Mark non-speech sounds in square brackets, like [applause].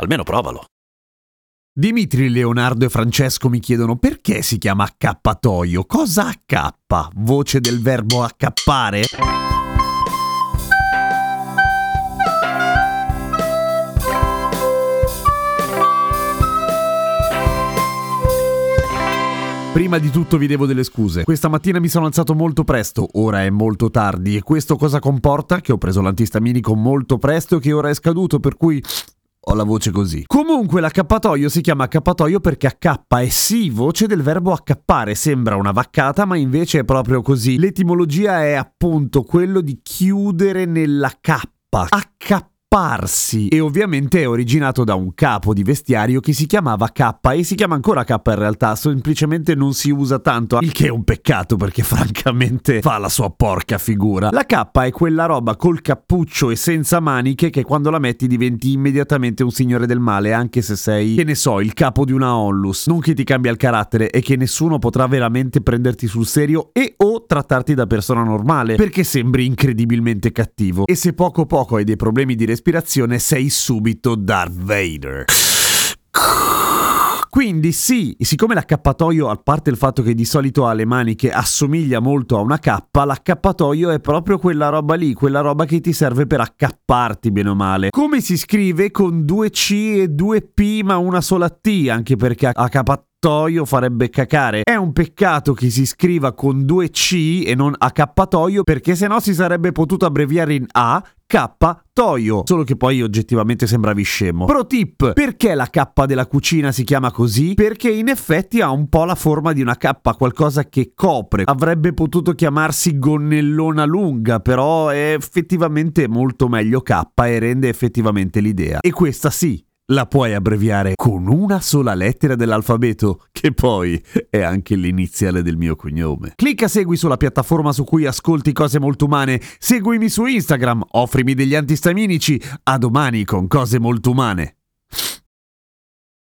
Almeno provalo. Dimitri, Leonardo e Francesco mi chiedono perché si chiama accappatoio. Cosa accappa? Voce del verbo accappare? Prima di tutto vi devo delle scuse. Questa mattina mi sono alzato molto presto, ora è molto tardi e questo cosa comporta? Che ho preso l'antistaminico molto presto e che ora è scaduto, per cui ho la voce così. Comunque l'accappatoio si chiama accappatoio perché accappa è sì voce del verbo accappare, sembra una vaccata ma invece è proprio così. L'etimologia è appunto quello di chiudere nella cappa. Accappare Parsi e ovviamente è originato da un capo di vestiario che si chiamava K e si chiama ancora K in realtà, semplicemente non si usa tanto, il che è un peccato perché [laughs] francamente fa la sua porca figura. La K è quella roba col cappuccio e senza maniche che quando la metti diventi immediatamente un signore del male, anche se sei, che ne so, il capo di una onlus, non che ti cambia il carattere e che nessuno potrà veramente prenderti sul serio e o trattarti da persona normale, perché sembri incredibilmente cattivo. E se poco poco hai dei problemi di respirazione respirazione sei subito Darth Vader. Quindi sì, siccome l'accappatoio, a parte il fatto che di solito ha le maniche, assomiglia molto a una cappa, l'accappatoio è proprio quella roba lì, quella roba che ti serve per accapparti bene o male. Come si scrive con due C e due P ma una sola T, anche perché accappatoio accappatoio farebbe cacare. È un peccato che si scriva con due C e non accappatoio perché sennò si sarebbe potuto abbreviare in A K Toio, solo che poi oggettivamente sembravi scemo. Pro tip, perché la K della cucina si chiama così? Perché in effetti ha un po' la forma di una K, qualcosa che copre. Avrebbe potuto chiamarsi gonnellona lunga, però è effettivamente molto meglio K e rende effettivamente l'idea. E questa sì, la puoi abbreviare con una sola lettera dell'alfabeto, che poi è anche l'iniziale del mio cognome. Clicca segui sulla piattaforma su cui ascolti cose molto umane, seguimi su Instagram, offrimi degli antistaminici, a domani con cose molto umane.